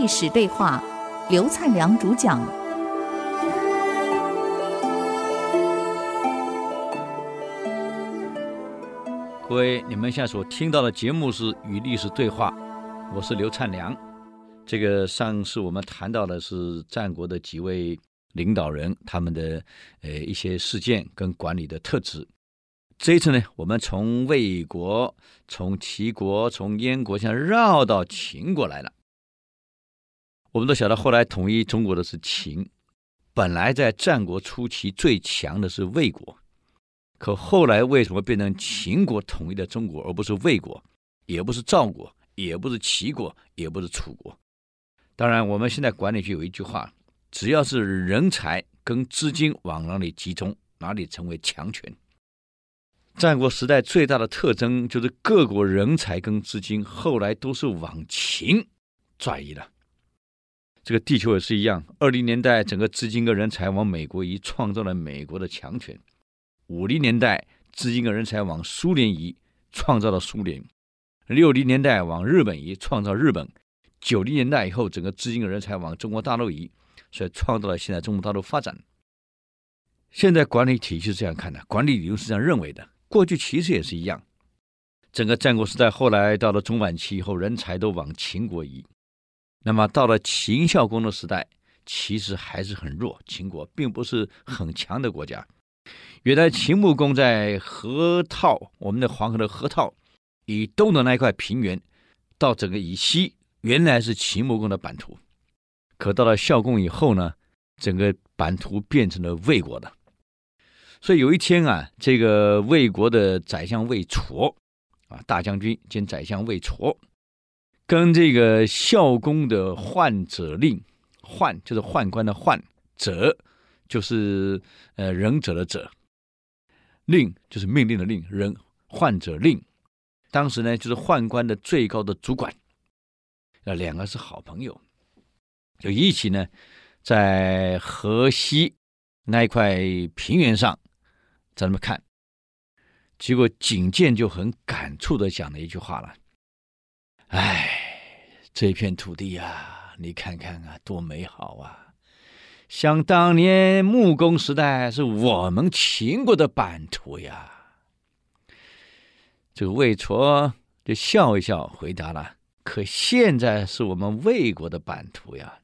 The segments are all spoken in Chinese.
历史对话，刘灿良主讲。各位，你们现在所听到的节目是《与历史对话》，我是刘灿良。这个上次我们谈到的是战国的几位领导人，他们的呃一些事件跟管理的特质。这一次呢，我们从魏国、从齐国、从燕国，现在绕到秦国来了。我们都晓得，后来统一中国的是秦，本来在战国初期最强的是魏国。可后来为什么变成秦国统一的中国，而不是魏国，也不是赵国，也不是齐国，也不是楚国？当然，我们现在管理局有一句话：只要是人才跟资金往哪里集中，哪里成为强权。战国时代最大的特征就是各国人才跟资金后来都是往秦转移了。这个地球也是一样，二零年代整个资金跟人才往美国移，创造了美国的强权。五零年代，资金跟人才往苏联移，创造了苏联；六零年代往日本移，创造日本；九零年代以后，整个资金跟人才往中国大陆移，所以创造了现在中国大陆发展。现在管理体系是这样看的，管理理论是这样认为的。过去其实也是一样，整个战国时代后来到了中晚期以后，人才都往秦国移。那么到了秦孝公的时代，其实还是很弱，秦国并不是很强的国家。原来秦穆公在河套，我们的黄河的河套以东的那一块平原，到整个以西，原来是秦穆公的版图。可到了孝公以后呢，整个版图变成了魏国的。所以有一天啊，这个魏国的宰相魏痤啊，大将军兼宰相魏痤，跟这个孝公的宦者令，宦就是宦官的宦，者就是呃仁者的者。令就是命令的令，人宦者令，当时呢就是宦官的最高的主管，那两个是好朋友，就一起呢在河西那一块平原上在那么看，结果景建就很感触的讲了一句话了：“哎，这片土地呀、你看看啊，多美好啊！”想当年穆公时代是我们秦国的版图呀。这个魏痤就笑一笑回答了：“可现在是我们魏国的版图呀。”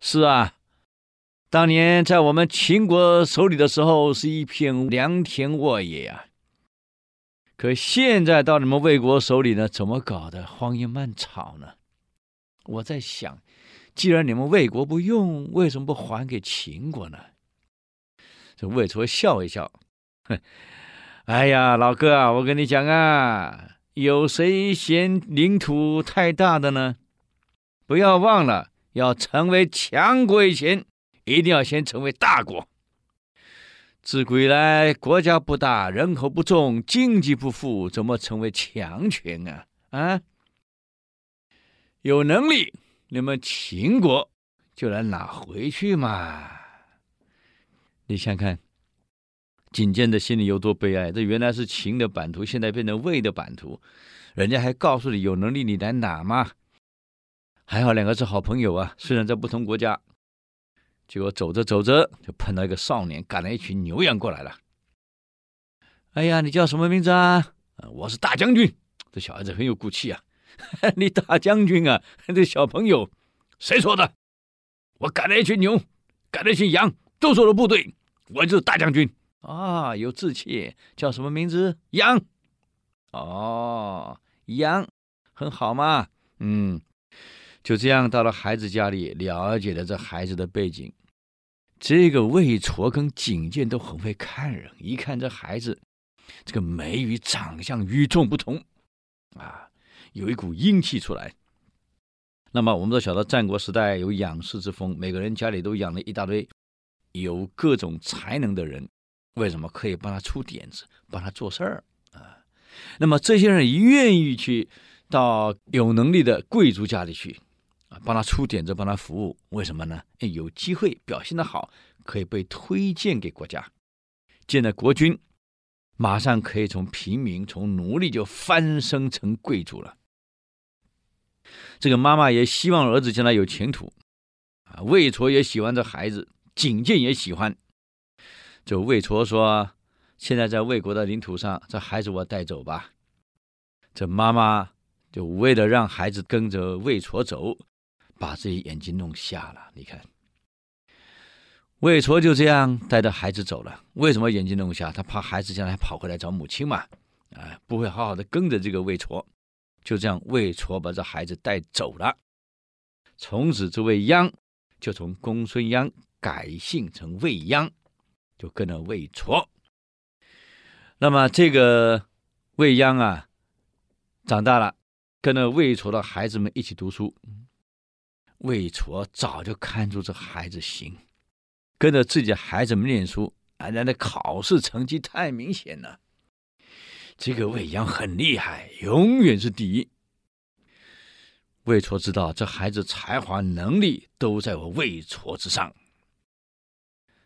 是啊，当年在我们秦国手里的时候是一片良田沃野呀。可现在到你们魏国手里呢，怎么搞的？荒烟蔓草呢？我在想。既然你们魏国不用，为什么不还给秦国呢？这魏痤笑一笑，哼，哎呀，老哥啊，我跟你讲啊，有谁嫌领土太大的呢？不要忘了，要成为强国以前，一定要先成为大国。自古以来，国家不大，人口不众，经济不富，怎么成为强权啊？啊，有能力。那么秦国就来拿回去嘛？你想看，景建的心里有多悲哀？这原来是秦的版图，现在变成魏的版图，人家还告诉你有能力你来拿吗？还好两个是好朋友啊，虽然在不同国家，结果走着走着就碰到一个少年，赶了一群牛羊过来了。哎呀，你叫什么名字啊？我是大将军。这小孩子很有骨气啊。你大将军啊，这小朋友，谁说的？我赶了一群牛，赶了一群羊，都是我的部队，我就是大将军啊，有志气。叫什么名字？羊。哦，羊，很好嘛。嗯，就这样到了孩子家里，了解了这孩子的背景。这个魏痤跟景建都很会看人，一看这孩子，这个眉宇长相与众不同啊。有一股英气出来。那么我们都晓得，战国时代有养士之风，每个人家里都养了一大堆有各种才能的人。为什么可以帮他出点子，帮他做事儿啊？那么这些人愿意去到有能力的贵族家里去啊，帮他出点子，帮他服务。为什么呢？有机会表现的好，可以被推荐给国家，见了国君，马上可以从平民、从奴隶就翻身成贵族了。这个妈妈也希望儿子将来有前途，啊，魏矬也喜欢这孩子，景建也喜欢。就魏矬说：“现在在魏国的领土上，这孩子我带走吧。”这妈妈就为了让孩子跟着魏矬走，把自己眼睛弄瞎了。你看，魏矬就这样带着孩子走了。为什么眼睛弄瞎？他怕孩子将来跑回来找母亲嘛，啊，不会好好的跟着这个魏矬。就这样，魏矬把这孩子带走了。从此，这位鞅就从公孙鞅改姓成魏鞅，就跟了魏矬。那么，这个魏鞅啊，长大了，跟着魏矬的孩子们一起读书。魏矬早就看出这孩子行，跟着自己孩子们念书，哎，那考试成绩太明显了。这个魏阳很厉害，永远是第一。魏矬知道这孩子才华能力都在我魏矬之上。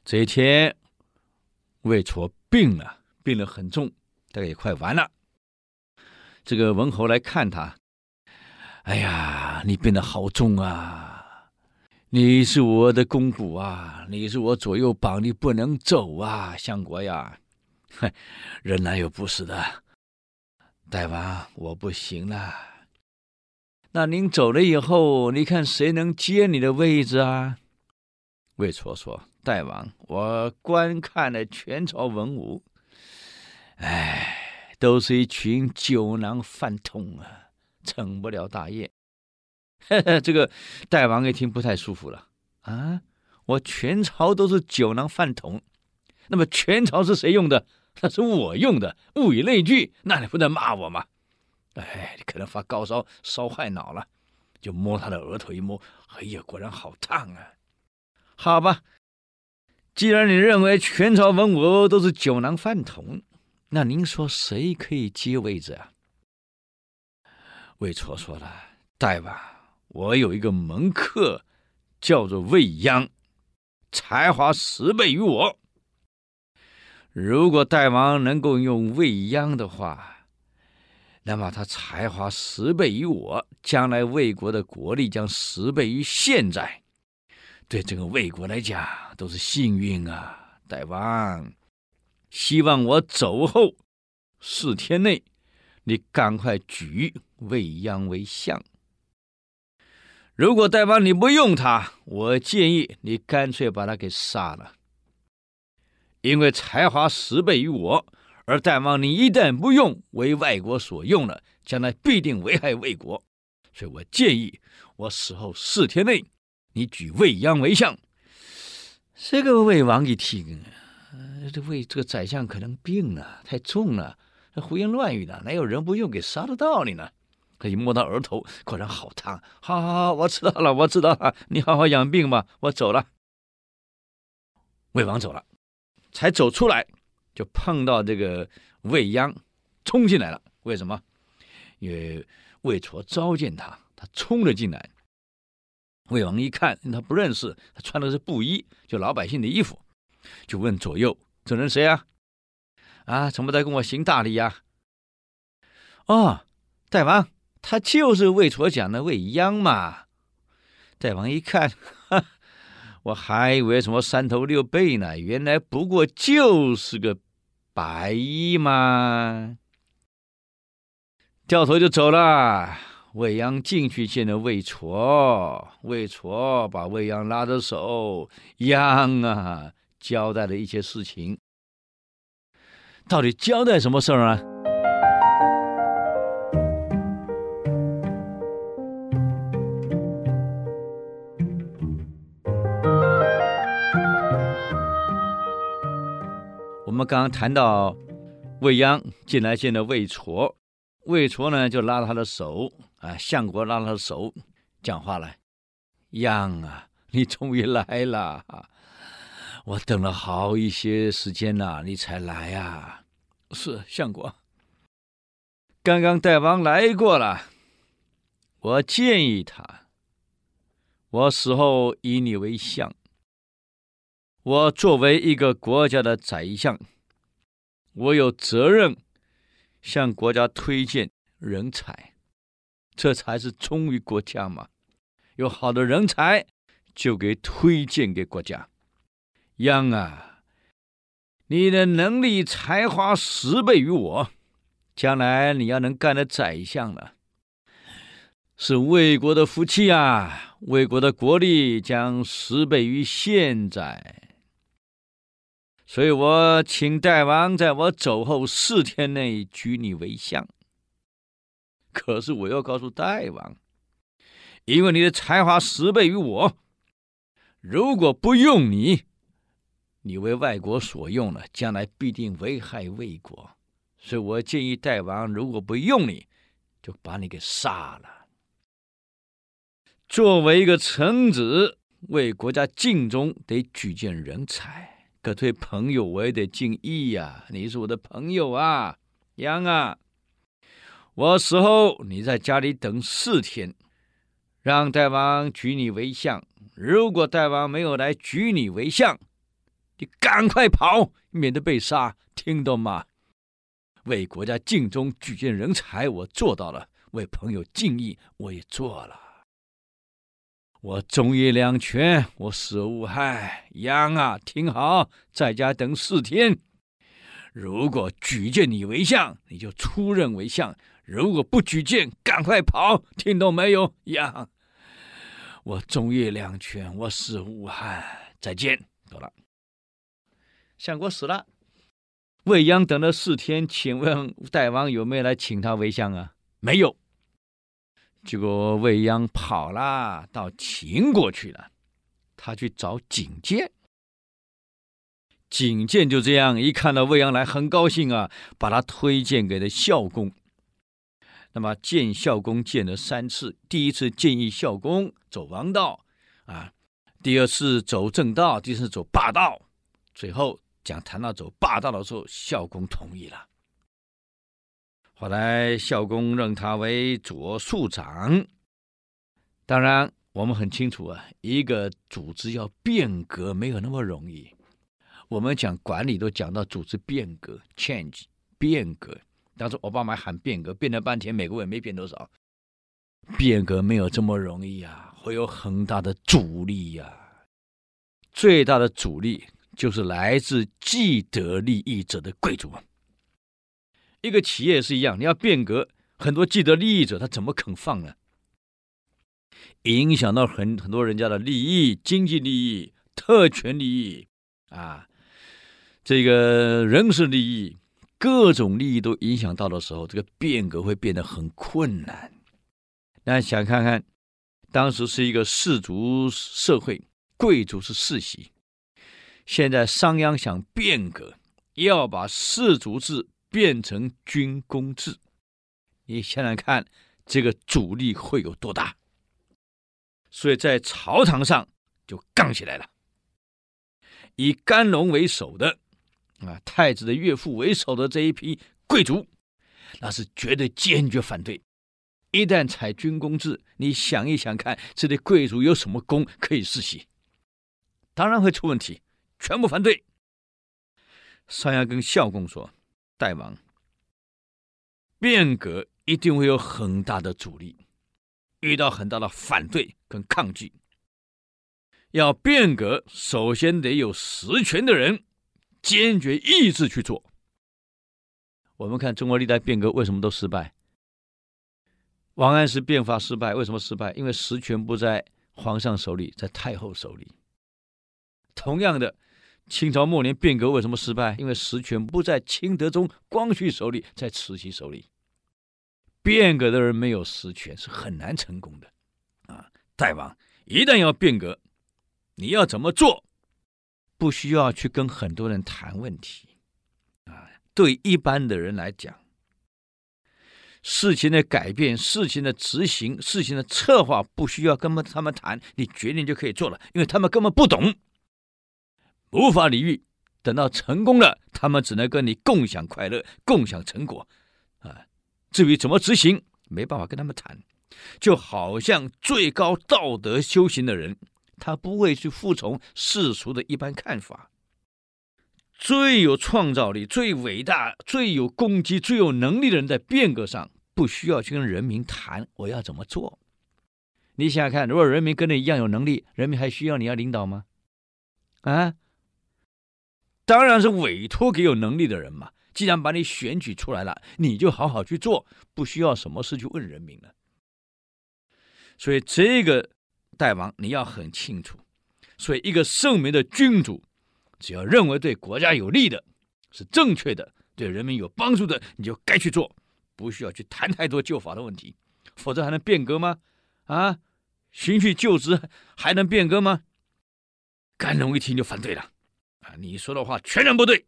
这一天，魏矬病了，病得很重，大概也快完了。这个文侯来看他，哎呀，你病得好重啊！你是我的肱骨啊，你是我左右膀，你不能走啊，相国呀！哼，人哪有不死的？大王，我不行了。那您走了以后，你看谁能接你的位置啊？魏矬说：“大王，我观看了全朝文武，哎，都是一群酒囊饭桶啊，成不了大业。呵呵”这个大王一听不太舒服了啊！我全朝都是酒囊饭桶，那么全朝是谁用的？那是我用的，物以类聚，那你不能骂我吗？哎，你可能发高烧，烧坏脑了，就摸他的额头一摸，哎呀，果然好烫啊！好吧，既然你认为全朝文武都是酒囊饭桶，那您说谁可以接位子啊？魏绰说了：“大王，我有一个门客，叫做魏鞅，才华十倍于我。”如果大王能够用魏鞅的话，那么他才华十倍于我，将来魏国的国力将十倍于现在，对这个魏国来讲都是幸运啊！大王，希望我走后四天内，你赶快举魏鞅为相。如果大王你不用他，我建议你干脆把他给杀了。因为才华十倍于我，而大王你一旦不用，为外国所用了，将来必定危害魏国，所以我建议，我死后四天内，你举魏鞅为相。这个魏王一听，呃、这魏这个宰相可能病了，太重了，胡言乱语的，哪有人不用给杀的道理呢？可以摸到额头，果然好烫。好好好，我知道了，我知道了，你好好养病吧，我走了。魏王走了。才走出来，就碰到这个魏鞅冲进来了。为什么？因为魏矬召见他，他冲了进来。魏王一看，他不认识，他穿的是布衣，就老百姓的衣服，就问左右：“这人谁啊？啊，怎么在跟我行大礼呀？”哦，大王，他就是魏矬讲的魏鞅嘛。大王一看，哈。我还以为什么三头六臂呢，原来不过就是个白衣嘛。掉头就走了。未央进去见了魏矬，魏矬把未央拉着手，央啊，交代了一些事情。到底交代什么事儿啊？刚刚谈到魏央进来见了魏矬，魏矬呢就拉他的手啊，相国拉他的手讲话来：“鞅啊，你终于来了，我等了好一些时间呐，你才来呀。”是相国，刚刚大王来过了，我建议他，我死后以你为相。我作为一个国家的宰相，我有责任向国家推荐人才。这才是忠于国家嘛。有好的人才，就给推荐给国家。鞅啊，你的能力才华十倍于我，将来你要能干的宰相了，是魏国的福气啊！魏国的国力将十倍于现在。所以我请大王在我走后四天内举你为相。可是我要告诉大王，因为你的才华十倍于我，如果不用你，你为外国所用了，将来必定危害魏国。所以我建议大王，如果不用你，就把你给杀了。作为一个臣子，为国家尽忠，得举荐人才。可对朋友我也得尽义呀！你是我的朋友啊，杨啊！我死后你在家里等四天，让大王举你为相。如果大王没有来举你为相，你赶快跑，免得被杀。听懂吗？为国家尽忠，举荐人才，我做到了；为朋友尽义，我也做了。我忠义两全，我死无害。杨啊，听好，在家等四天。如果举荐你为相，你就出任为相；如果不举荐，赶快跑。听懂没有？杨，我忠义两全，我死无害。再见。走了，相国死了。未央等了四天，请问大王有没有来请他为相啊？没有。结果未央跑了，到秦国去了。他去找景监，景监就这样一看到未央来，很高兴啊，把他推荐给了孝公。那么见孝公见了三次，第一次建议孝公走王道啊，第二次走正道，第三次走霸道。最后讲谈到走霸道的时候，孝公同意了。后来孝公任他为左庶长。当然，我们很清楚啊，一个组织要变革没有那么容易。我们讲管理都讲到组织变革 （change） 变革。当时奥巴马喊变革，变了半天，美国也没变多少。变革没有这么容易啊，会有很大的阻力呀。最大的阻力就是来自既得利益者的贵族。一个企业也是一样，你要变革，很多既得利益者他怎么肯放呢？影响到很很多人家的利益、经济利益、特权利益啊，这个人事利益，各种利益都影响到的时候，这个变革会变得很困难。那想看看，当时是一个氏族社会，贵族是世袭，现在商鞅想变革，要把氏族制。变成军功制，你想想看，这个阻力会有多大？所以在朝堂上就杠起来了。以甘龙为首的啊，太子的岳父为首的这一批贵族，那是绝对坚决反对。一旦采军功制，你想一想看，这对贵族有什么功可以世袭？当然会出问题，全部反对。商鞅跟孝公说。大王，变革一定会有很大的阻力，遇到很大的反对跟抗拒。要变革，首先得有实权的人，坚决意志去做。我们看中国历代变革为什么都失败？王安石变法失败，为什么失败？因为实权不在皇上手里，在太后手里。同样的。清朝末年变革为什么失败？因为实权不在清德宗、光绪手里，在慈禧手里。变革的人没有实权是很难成功的。啊，大王一旦要变革，你要怎么做？不需要去跟很多人谈问题。啊，对一般的人来讲，事情的改变、事情的执行、事情的策划，不需要跟他们谈，你决定就可以做了，因为他们根本不懂。无法理喻，等到成功了，他们只能跟你共享快乐、共享成果，啊，至于怎么执行，没办法跟他们谈。就好像最高道德修行的人，他不会去服从世俗的一般看法。最有创造力、最伟大、最有攻击、最有能力的人，在变革上不需要去跟人民谈我要怎么做。你想想看，如果人民跟你一样有能力，人民还需要你要领导吗？啊，当然是委托给有能力的人嘛。既然把你选举出来了，你就好好去做，不需要什么事去问人民了。所以这个大王你要很清楚。所以一个圣明的君主，只要认为对国家有利的，是正确的，对人民有帮助的，你就该去做，不需要去谈太多旧法的问题，否则还能变革吗？啊，循序旧制还能变革吗？甘龙一听就反对了，啊，你说的话全然不对，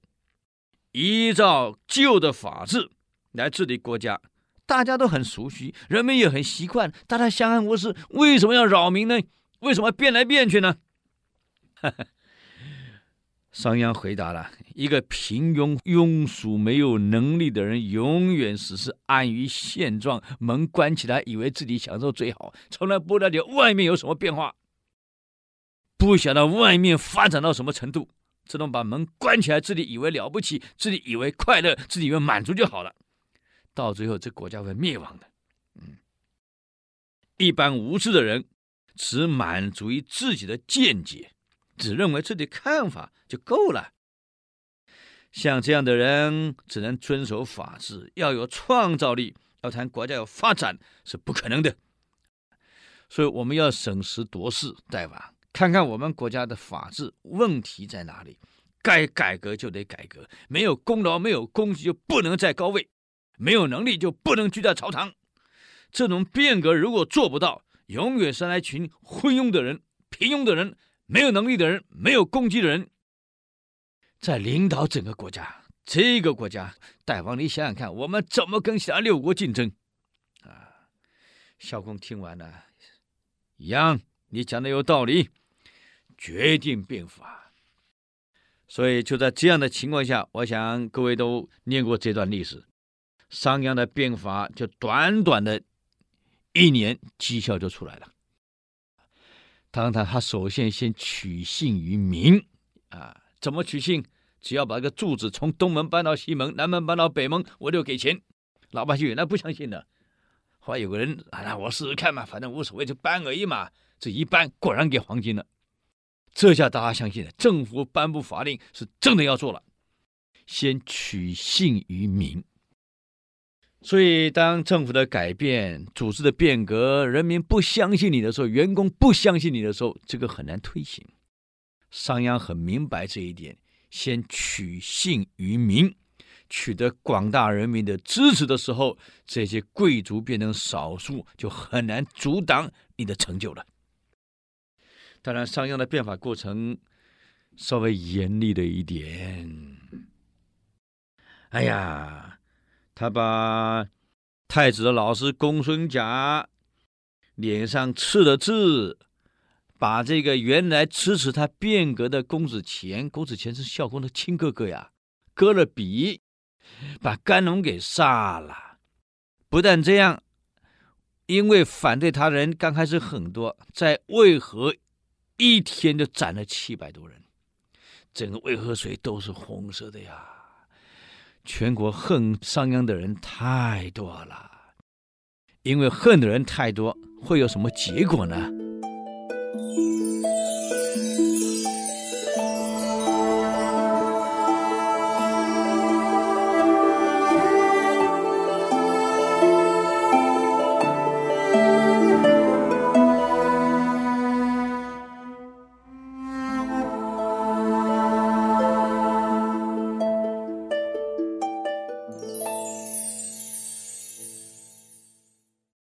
依照旧的法制来治理国家，大家都很熟悉，人们也很习惯，大家相安无事，为什么要扰民呢？为什么要变来变去呢？哈哈，商鞅回答了：一个平庸、庸俗、没有能力的人，永远只是安于现状，门关起来，以为自己享受最好，从来不了解外面有什么变化，不晓得外面发展到什么程度，自动把门关起来，自己以为了不起，自己以为快乐，自己以为满足就好了，到最后这国家会灭亡的。嗯，一般无知的人只满足于自己的见解。只认为自己看法就够了，像这样的人只能遵守法治，要有创造力，要谈国家有发展是不可能的。所以我们要审时度势，对吧？看看我们国家的法治问题在哪里，该改革就得改革，没有功劳、没有功绩就不能在高位，没有能力就不能居在朝堂。这种变革如果做不到，永远是那群昏庸的人、平庸的人。没有能力的人，没有功绩的人，在领导整个国家。这个国家，大王，你想想看，我们怎么跟其他六国竞争？啊，萧公听完了，杨，你讲的有道理，决定变法。所以就在这样的情况下，我想各位都念过这段历史，商鞅的变法就短短的一年，绩效就出来了。当他他首先先取信于民啊，怎么取信？只要把这个柱子从东门搬到西门，南门搬到北门，我就给钱。老百姓原来不相信的，后来有个人啊，我试试看嘛，反正无所谓，就搬而已嘛。这一搬，果然给黄金了。这下大家相信了，政府颁布法令是真的要做了。先取信于民。所以，当政府的改变、组织的变革，人民不相信你的时候，员工不相信你的时候，这个很难推行。商鞅很明白这一点，先取信于民，取得广大人民的支持的时候，这些贵族变成少数，就很难阻挡你的成就了。当然，商鞅的变法过程稍微严厉了一点。哎呀！他把太子的老师公孙贾脸上刺了字，把这个原来支持他变革的公子虔，公子虔是孝公的亲哥哥呀，割了鼻，把甘龙给杀了。不但这样，因为反对他人刚开始很多，在渭河一天就斩了七百多人，整个渭河水都是红色的呀。全国恨商鞅的人太多了，因为恨的人太多，会有什么结果呢？